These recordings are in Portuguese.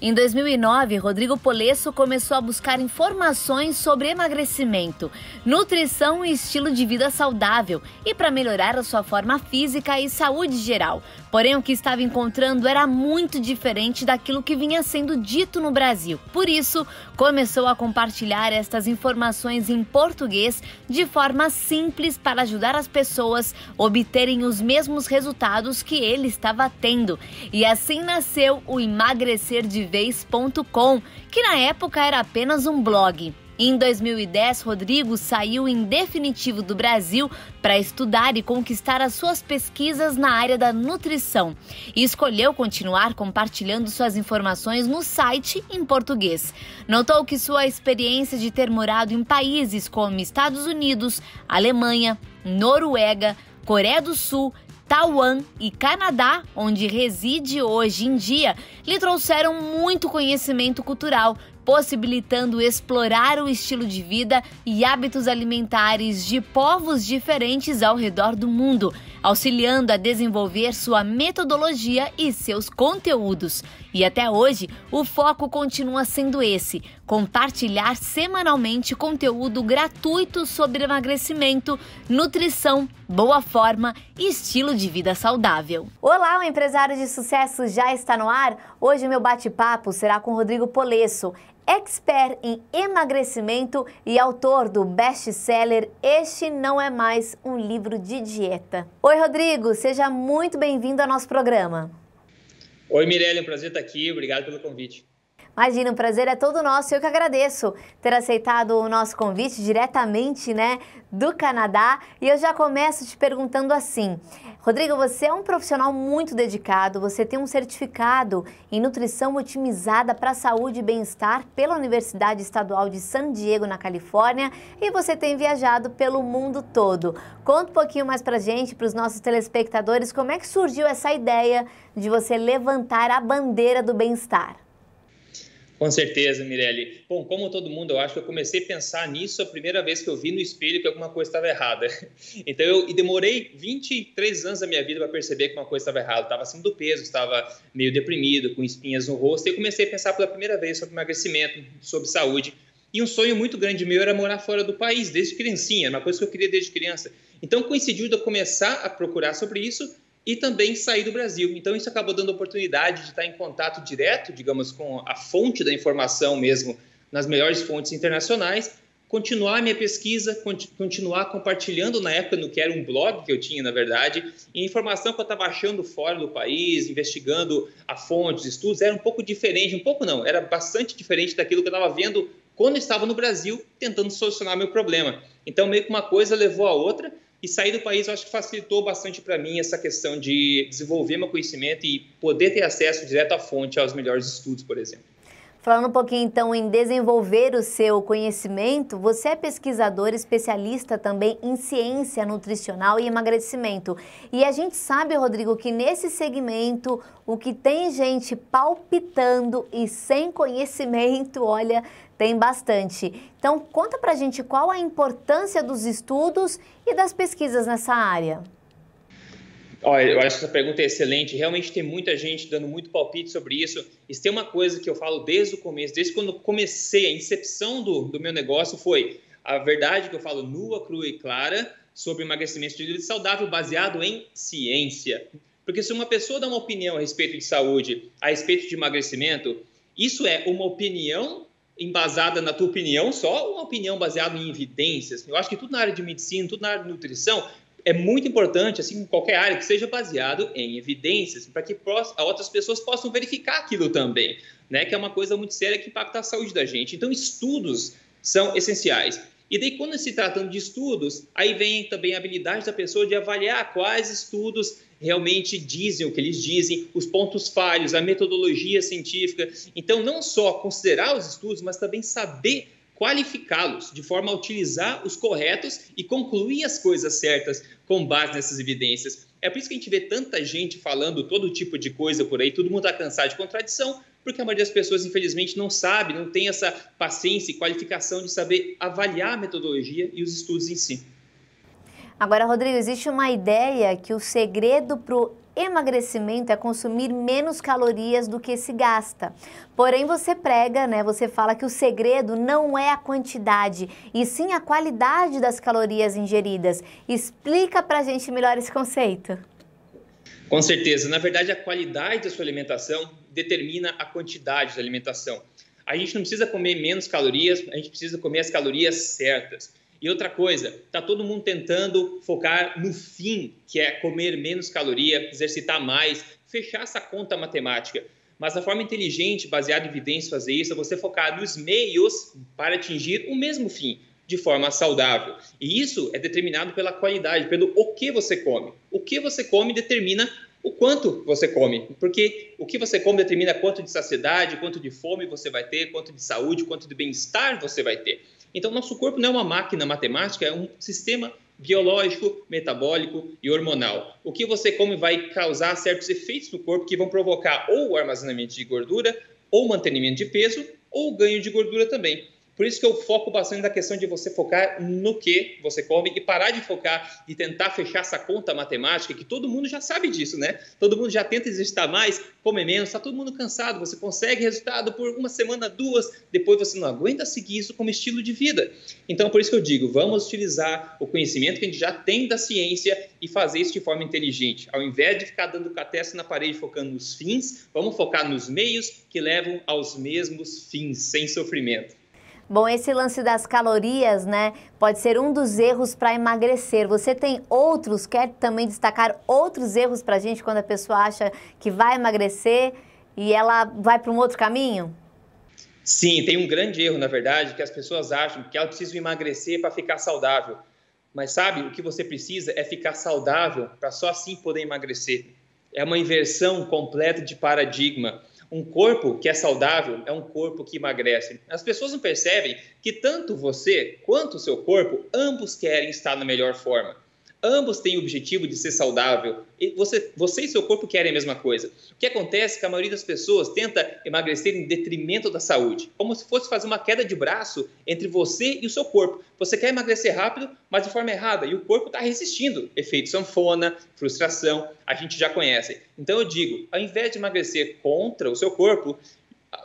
Em 2009, Rodrigo Polesso começou a buscar informações sobre emagrecimento, nutrição e estilo de vida saudável e para melhorar a sua forma física e saúde geral. Porém, o que estava encontrando era muito diferente daquilo que vinha sendo dito no Brasil. Por isso, começou a compartilhar estas informações em português de forma simples para ajudar as pessoas a obterem os mesmos resultados que ele estava tendo. E assim nasceu o Emagrecer de vez.com, que na época era apenas um blog. Em 2010, Rodrigo saiu em definitivo do Brasil para estudar e conquistar as suas pesquisas na área da nutrição e escolheu continuar compartilhando suas informações no site em português. Notou que sua experiência de ter morado em países como Estados Unidos, Alemanha, Noruega, Coreia do Sul, Taiwan e Canadá, onde reside hoje em dia, lhe trouxeram muito conhecimento cultural, possibilitando explorar o estilo de vida e hábitos alimentares de povos diferentes ao redor do mundo, auxiliando a desenvolver sua metodologia e seus conteúdos. E até hoje, o foco continua sendo esse: compartilhar semanalmente conteúdo gratuito sobre emagrecimento, nutrição, boa forma e estilo de vida saudável. Olá, o empresário de sucesso já está no ar? Hoje meu bate-papo será com Rodrigo Polesso expert em emagrecimento e autor do best-seller Este Não É Mais um Livro de Dieta. Oi, Rodrigo, seja muito bem-vindo ao nosso programa. Oi, Mirelle, é um prazer estar aqui, obrigado pelo convite. Imagina, o prazer é todo nosso. Eu que agradeço ter aceitado o nosso convite diretamente, né, do Canadá. E eu já começo te perguntando assim: Rodrigo, você é um profissional muito dedicado, você tem um certificado em nutrição otimizada para saúde e bem-estar pela Universidade Estadual de San Diego, na Califórnia, e você tem viajado pelo mundo todo. Conta um pouquinho mais para gente, para os nossos telespectadores, como é que surgiu essa ideia de você levantar a bandeira do bem-estar. Com certeza, Mirelle. Bom, como todo mundo, eu acho que eu comecei a pensar nisso a primeira vez que eu vi no espelho que alguma coisa estava errada. Então, eu demorei 23 anos da minha vida para perceber que uma coisa estava errada. Estava acima do peso, estava meio deprimido, com espinhas no rosto. E comecei a pensar pela primeira vez sobre emagrecimento, sobre saúde. E um sonho muito grande meu era morar fora do país, desde criancinha, uma coisa que eu queria desde criança. Então, coincidiu de eu começar a procurar sobre isso e também sair do Brasil. Então, isso acabou dando oportunidade de estar em contato direto, digamos, com a fonte da informação mesmo, nas melhores fontes internacionais, continuar minha pesquisa, continuar compartilhando na época no que era um blog que eu tinha, na verdade, e informação que eu estava achando fora do país, investigando a fonte, estudos, era um pouco diferente, um pouco não, era bastante diferente daquilo que eu estava vendo quando eu estava no Brasil, tentando solucionar meu problema. Então, meio que uma coisa levou a outra, e sair do país, eu acho que facilitou bastante para mim essa questão de desenvolver meu conhecimento e poder ter acesso direto à fonte, aos melhores estudos, por exemplo. Falando um pouquinho então em desenvolver o seu conhecimento, você é pesquisador especialista também em ciência nutricional e emagrecimento. E a gente sabe, Rodrigo, que nesse segmento o que tem gente palpitando e sem conhecimento, olha, tem bastante. Então, conta pra gente qual a importância dos estudos e das pesquisas nessa área. Olha, eu acho que essa pergunta é excelente. Realmente tem muita gente dando muito palpite sobre isso. E tem uma coisa que eu falo desde o começo, desde quando comecei, a incepção do, do meu negócio foi a verdade que eu falo nua, crua e clara sobre emagrecimento de saudável baseado em ciência. Porque se uma pessoa dá uma opinião a respeito de saúde, a respeito de emagrecimento, isso é uma opinião embasada na tua opinião só ou uma opinião baseada em evidências? Eu acho que tudo na área de medicina, tudo na área de nutrição, é muito importante, assim como qualquer área, que seja baseado em evidências, para que outras pessoas possam verificar aquilo também, né? Que é uma coisa muito séria que impacta a saúde da gente. Então, estudos são essenciais. E daí, quando se tratando de estudos, aí vem também a habilidade da pessoa de avaliar quais estudos realmente dizem o que eles dizem, os pontos falhos, a metodologia científica. Então, não só considerar os estudos, mas também saber qualificá-los de forma a utilizar os corretos e concluir as coisas certas com base nessas evidências. É por isso que a gente vê tanta gente falando todo tipo de coisa por aí, todo mundo está cansado de contradição, porque a maioria das pessoas, infelizmente, não sabe, não tem essa paciência e qualificação de saber avaliar a metodologia e os estudos em si. Agora, Rodrigo, existe uma ideia que o segredo para o emagrecimento é consumir menos calorias do que se gasta. Porém, você prega, né? Você fala que o segredo não é a quantidade, e sim a qualidade das calorias ingeridas. Explica pra gente melhor esse conceito. Com certeza. Na verdade, a qualidade da sua alimentação determina a quantidade da alimentação. A gente não precisa comer menos calorias, a gente precisa comer as calorias certas. E outra coisa, tá todo mundo tentando focar no fim, que é comer menos caloria, exercitar mais, fechar essa conta matemática. Mas a forma inteligente, baseada em evidências, fazer isso é você focar nos meios para atingir o mesmo fim, de forma saudável. E isso é determinado pela qualidade, pelo o que você come. O que você come determina o quanto você come, porque o que você come determina quanto de saciedade, quanto de fome você vai ter, quanto de saúde, quanto de bem-estar você vai ter. Então, nosso corpo não é uma máquina matemática, é um sistema biológico, metabólico e hormonal. O que você come vai causar certos efeitos no corpo que vão provocar ou o armazenamento de gordura, ou mantenimento de peso, ou ganho de gordura também. Por isso que eu foco bastante na questão de você focar no que você come e parar de focar e tentar fechar essa conta matemática, que todo mundo já sabe disso, né? Todo mundo já tenta exercitar mais, come menos, está todo mundo cansado, você consegue resultado por uma semana, duas, depois você não aguenta seguir isso como estilo de vida. Então, por isso que eu digo, vamos utilizar o conhecimento que a gente já tem da ciência e fazer isso de forma inteligente. Ao invés de ficar dando catesta na parede focando nos fins, vamos focar nos meios que levam aos mesmos fins, sem sofrimento. Bom, esse lance das calorias, né, pode ser um dos erros para emagrecer. Você tem outros, quer também destacar outros erros para a gente quando a pessoa acha que vai emagrecer e ela vai para um outro caminho? Sim, tem um grande erro, na verdade, que as pessoas acham que elas precisam emagrecer para ficar saudável. Mas sabe, o que você precisa é ficar saudável para só assim poder emagrecer. É uma inversão completa de paradigma. Um corpo que é saudável é um corpo que emagrece. As pessoas não percebem que tanto você quanto o seu corpo, ambos querem estar na melhor forma. Ambos têm o objetivo de ser saudável. E você, você e seu corpo querem a mesma coisa. O que acontece é que a maioria das pessoas tenta emagrecer em detrimento da saúde, como se fosse fazer uma queda de braço entre você e o seu corpo. Você quer emagrecer rápido, mas de forma errada, e o corpo está resistindo. Efeito sanfona, frustração, a gente já conhece. Então eu digo, ao invés de emagrecer contra o seu corpo,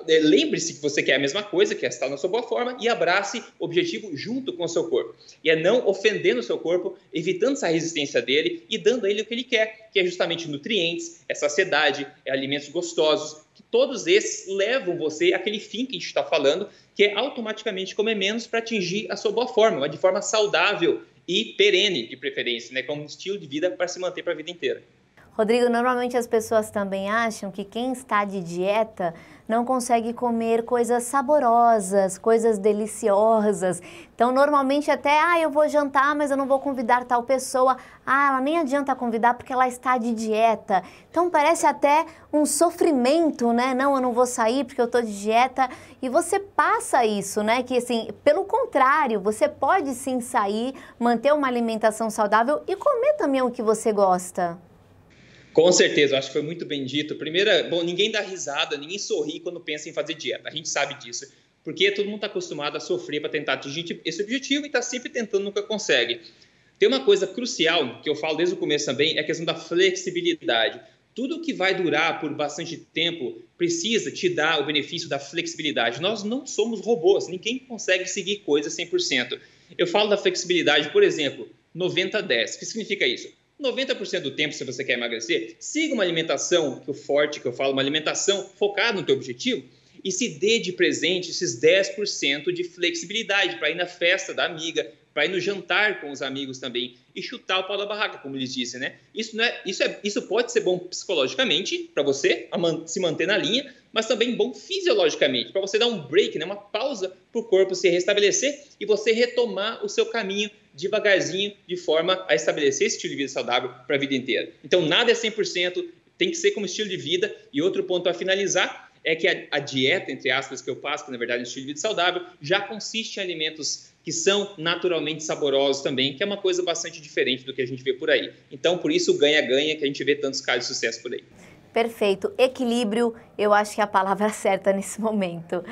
lembre-se que você quer a mesma coisa, que é estar na sua boa forma, e abrace o objetivo junto com o seu corpo. E é não ofendendo o seu corpo, evitando essa resistência dele e dando a ele o que ele quer, que é justamente nutrientes, é saciedade, é alimentos gostosos, que todos esses levam você àquele fim que a gente está falando, que é automaticamente comer menos para atingir a sua boa forma, mas de forma saudável e perene, de preferência, né, como um estilo de vida para se manter para a vida inteira. Rodrigo, normalmente as pessoas também acham que quem está de dieta não consegue comer coisas saborosas, coisas deliciosas. Então, normalmente até, ah, eu vou jantar, mas eu não vou convidar tal pessoa. Ah, ela nem adianta convidar porque ela está de dieta. Então, parece até um sofrimento, né? Não, eu não vou sair porque eu estou de dieta. E você passa isso, né? Que assim, pelo contrário, você pode sim sair, manter uma alimentação saudável e comer também o que você gosta. Com certeza, acho que foi muito bem dito. Primeiro, bom, ninguém dá risada, ninguém sorri quando pensa em fazer dieta. A gente sabe disso. Porque todo mundo está acostumado a sofrer para tentar atingir esse objetivo e está sempre tentando, nunca consegue. Tem uma coisa crucial que eu falo desde o começo também, é a questão da flexibilidade. Tudo que vai durar por bastante tempo precisa te dar o benefício da flexibilidade. Nós não somos robôs, ninguém consegue seguir coisas 100%. Eu falo da flexibilidade, por exemplo, 90-10. O que significa isso? 90% do tempo, se você quer emagrecer, siga uma alimentação, que o forte que eu falo, uma alimentação focada no teu objetivo, e se dê de presente esses 10% de flexibilidade para ir na festa da amiga, para ir no jantar com os amigos também e chutar o pau da barraca, como eles dizem, né? Isso, não é, isso, é, isso pode ser bom psicologicamente para você se manter na linha, mas também bom fisiologicamente, para você dar um break, né? uma pausa para o corpo se restabelecer e você retomar o seu caminho devagarzinho, de forma a estabelecer esse estilo de vida saudável para a vida inteira. Então, nada é 100%, tem que ser como estilo de vida. E outro ponto a finalizar é que a, a dieta, entre aspas, que eu passo, que na verdade é um estilo de vida saudável, já consiste em alimentos que são naturalmente saborosos também, que é uma coisa bastante diferente do que a gente vê por aí. Então, por isso, ganha-ganha, que a gente vê tantos casos de sucesso por aí. Perfeito. Equilíbrio, eu acho que é a palavra certa nesse momento.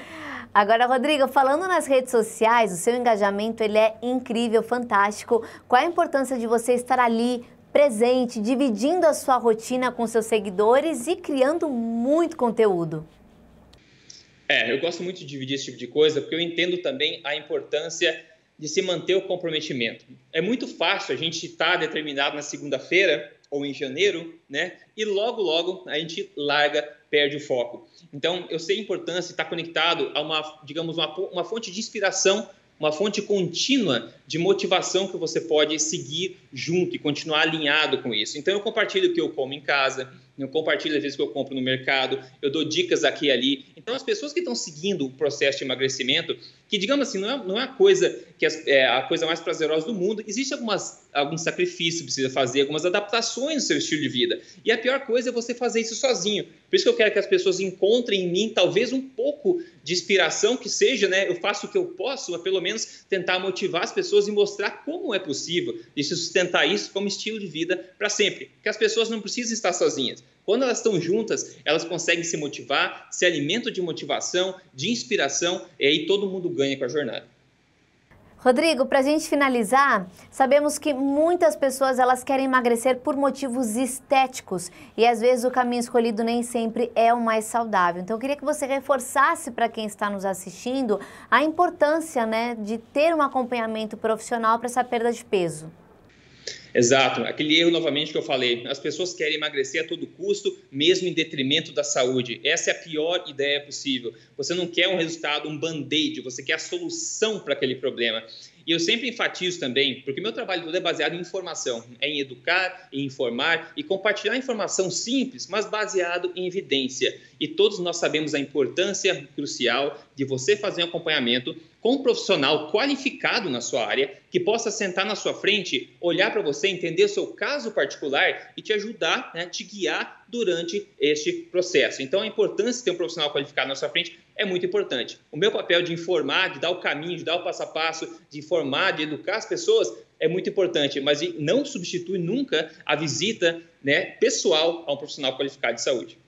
Agora, Rodrigo, falando nas redes sociais, o seu engajamento ele é incrível, fantástico. Qual a importância de você estar ali presente, dividindo a sua rotina com seus seguidores e criando muito conteúdo. É, eu gosto muito de dividir esse tipo de coisa porque eu entendo também a importância de se manter o comprometimento. É muito fácil a gente estar determinado na segunda-feira ou em janeiro, né? E logo, logo a gente larga, perde o foco. Então, eu sei a importância de estar conectado a uma, digamos, uma, uma fonte de inspiração, uma fonte contínua de motivação que você pode seguir junto e continuar alinhado com isso. Então, eu compartilho o que eu como em casa, eu compartilho as vezes que eu compro no mercado, eu dou dicas aqui e ali. Então, as pessoas que estão seguindo o processo de emagrecimento, que digamos assim, não é, não é a coisa que é a coisa mais prazerosa do mundo, existe algumas, algum sacrifício precisa fazer, algumas adaptações no seu estilo de vida. E a pior coisa é você fazer isso sozinho. Por isso que eu quero que as pessoas encontrem em mim talvez um pouco de inspiração, que seja, né, eu faço o que eu posso, mas pelo menos tentar motivar as pessoas e mostrar como é possível se sustentar isso como estilo de vida para sempre. Que as pessoas não precisam estar sozinhas. Quando elas estão juntas, elas conseguem se motivar, se alimentam de motivação, de inspiração, e aí todo mundo ganha com a jornada. Rodrigo, para a gente finalizar, sabemos que muitas pessoas elas querem emagrecer por motivos estéticos e às vezes o caminho escolhido nem sempre é o mais saudável. Então eu queria que você reforçasse para quem está nos assistindo a importância, né, de ter um acompanhamento profissional para essa perda de peso. Exato, aquele erro novamente que eu falei. As pessoas querem emagrecer a todo custo, mesmo em detrimento da saúde. Essa é a pior ideia possível. Você não quer um resultado, um band-aid, você quer a solução para aquele problema. E eu sempre enfatizo também, porque meu trabalho todo é baseado em informação, é em educar, em informar e compartilhar informação simples, mas baseado em evidência. E todos nós sabemos a importância crucial de você fazer um acompanhamento com um profissional qualificado na sua área, que possa sentar na sua frente, olhar para você, entender seu caso particular e te ajudar, né, te guiar durante este processo. Então, a importância de ter um profissional qualificado na sua frente é muito importante. O meu papel de informar, de dar o caminho, de dar o passo a passo, de informar, de educar as pessoas é muito importante, mas não substitui nunca a visita né, pessoal a um profissional qualificado de saúde.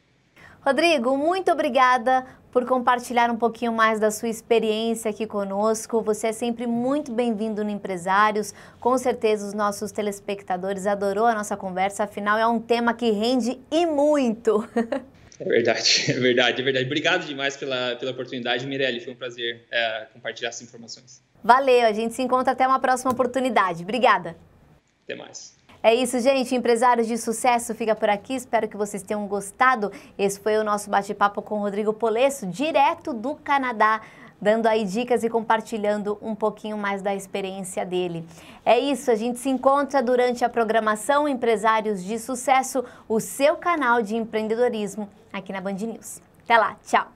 Rodrigo, muito obrigada por compartilhar um pouquinho mais da sua experiência aqui conosco. Você é sempre muito bem-vindo no Empresários. Com certeza os nossos telespectadores adorou a nossa conversa, afinal é um tema que rende e muito. É verdade, é verdade, é verdade. Obrigado demais pela, pela oportunidade, Mirelle. Foi um prazer é, compartilhar essas informações. Valeu, a gente se encontra até uma próxima oportunidade. Obrigada. Até mais. É isso, gente. Empresários de sucesso fica por aqui. Espero que vocês tenham gostado. Esse foi o nosso bate-papo com o Rodrigo Polesso, direto do Canadá, dando aí dicas e compartilhando um pouquinho mais da experiência dele. É isso, a gente se encontra durante a programação Empresários de Sucesso, o seu canal de empreendedorismo aqui na Band News. Até lá, tchau.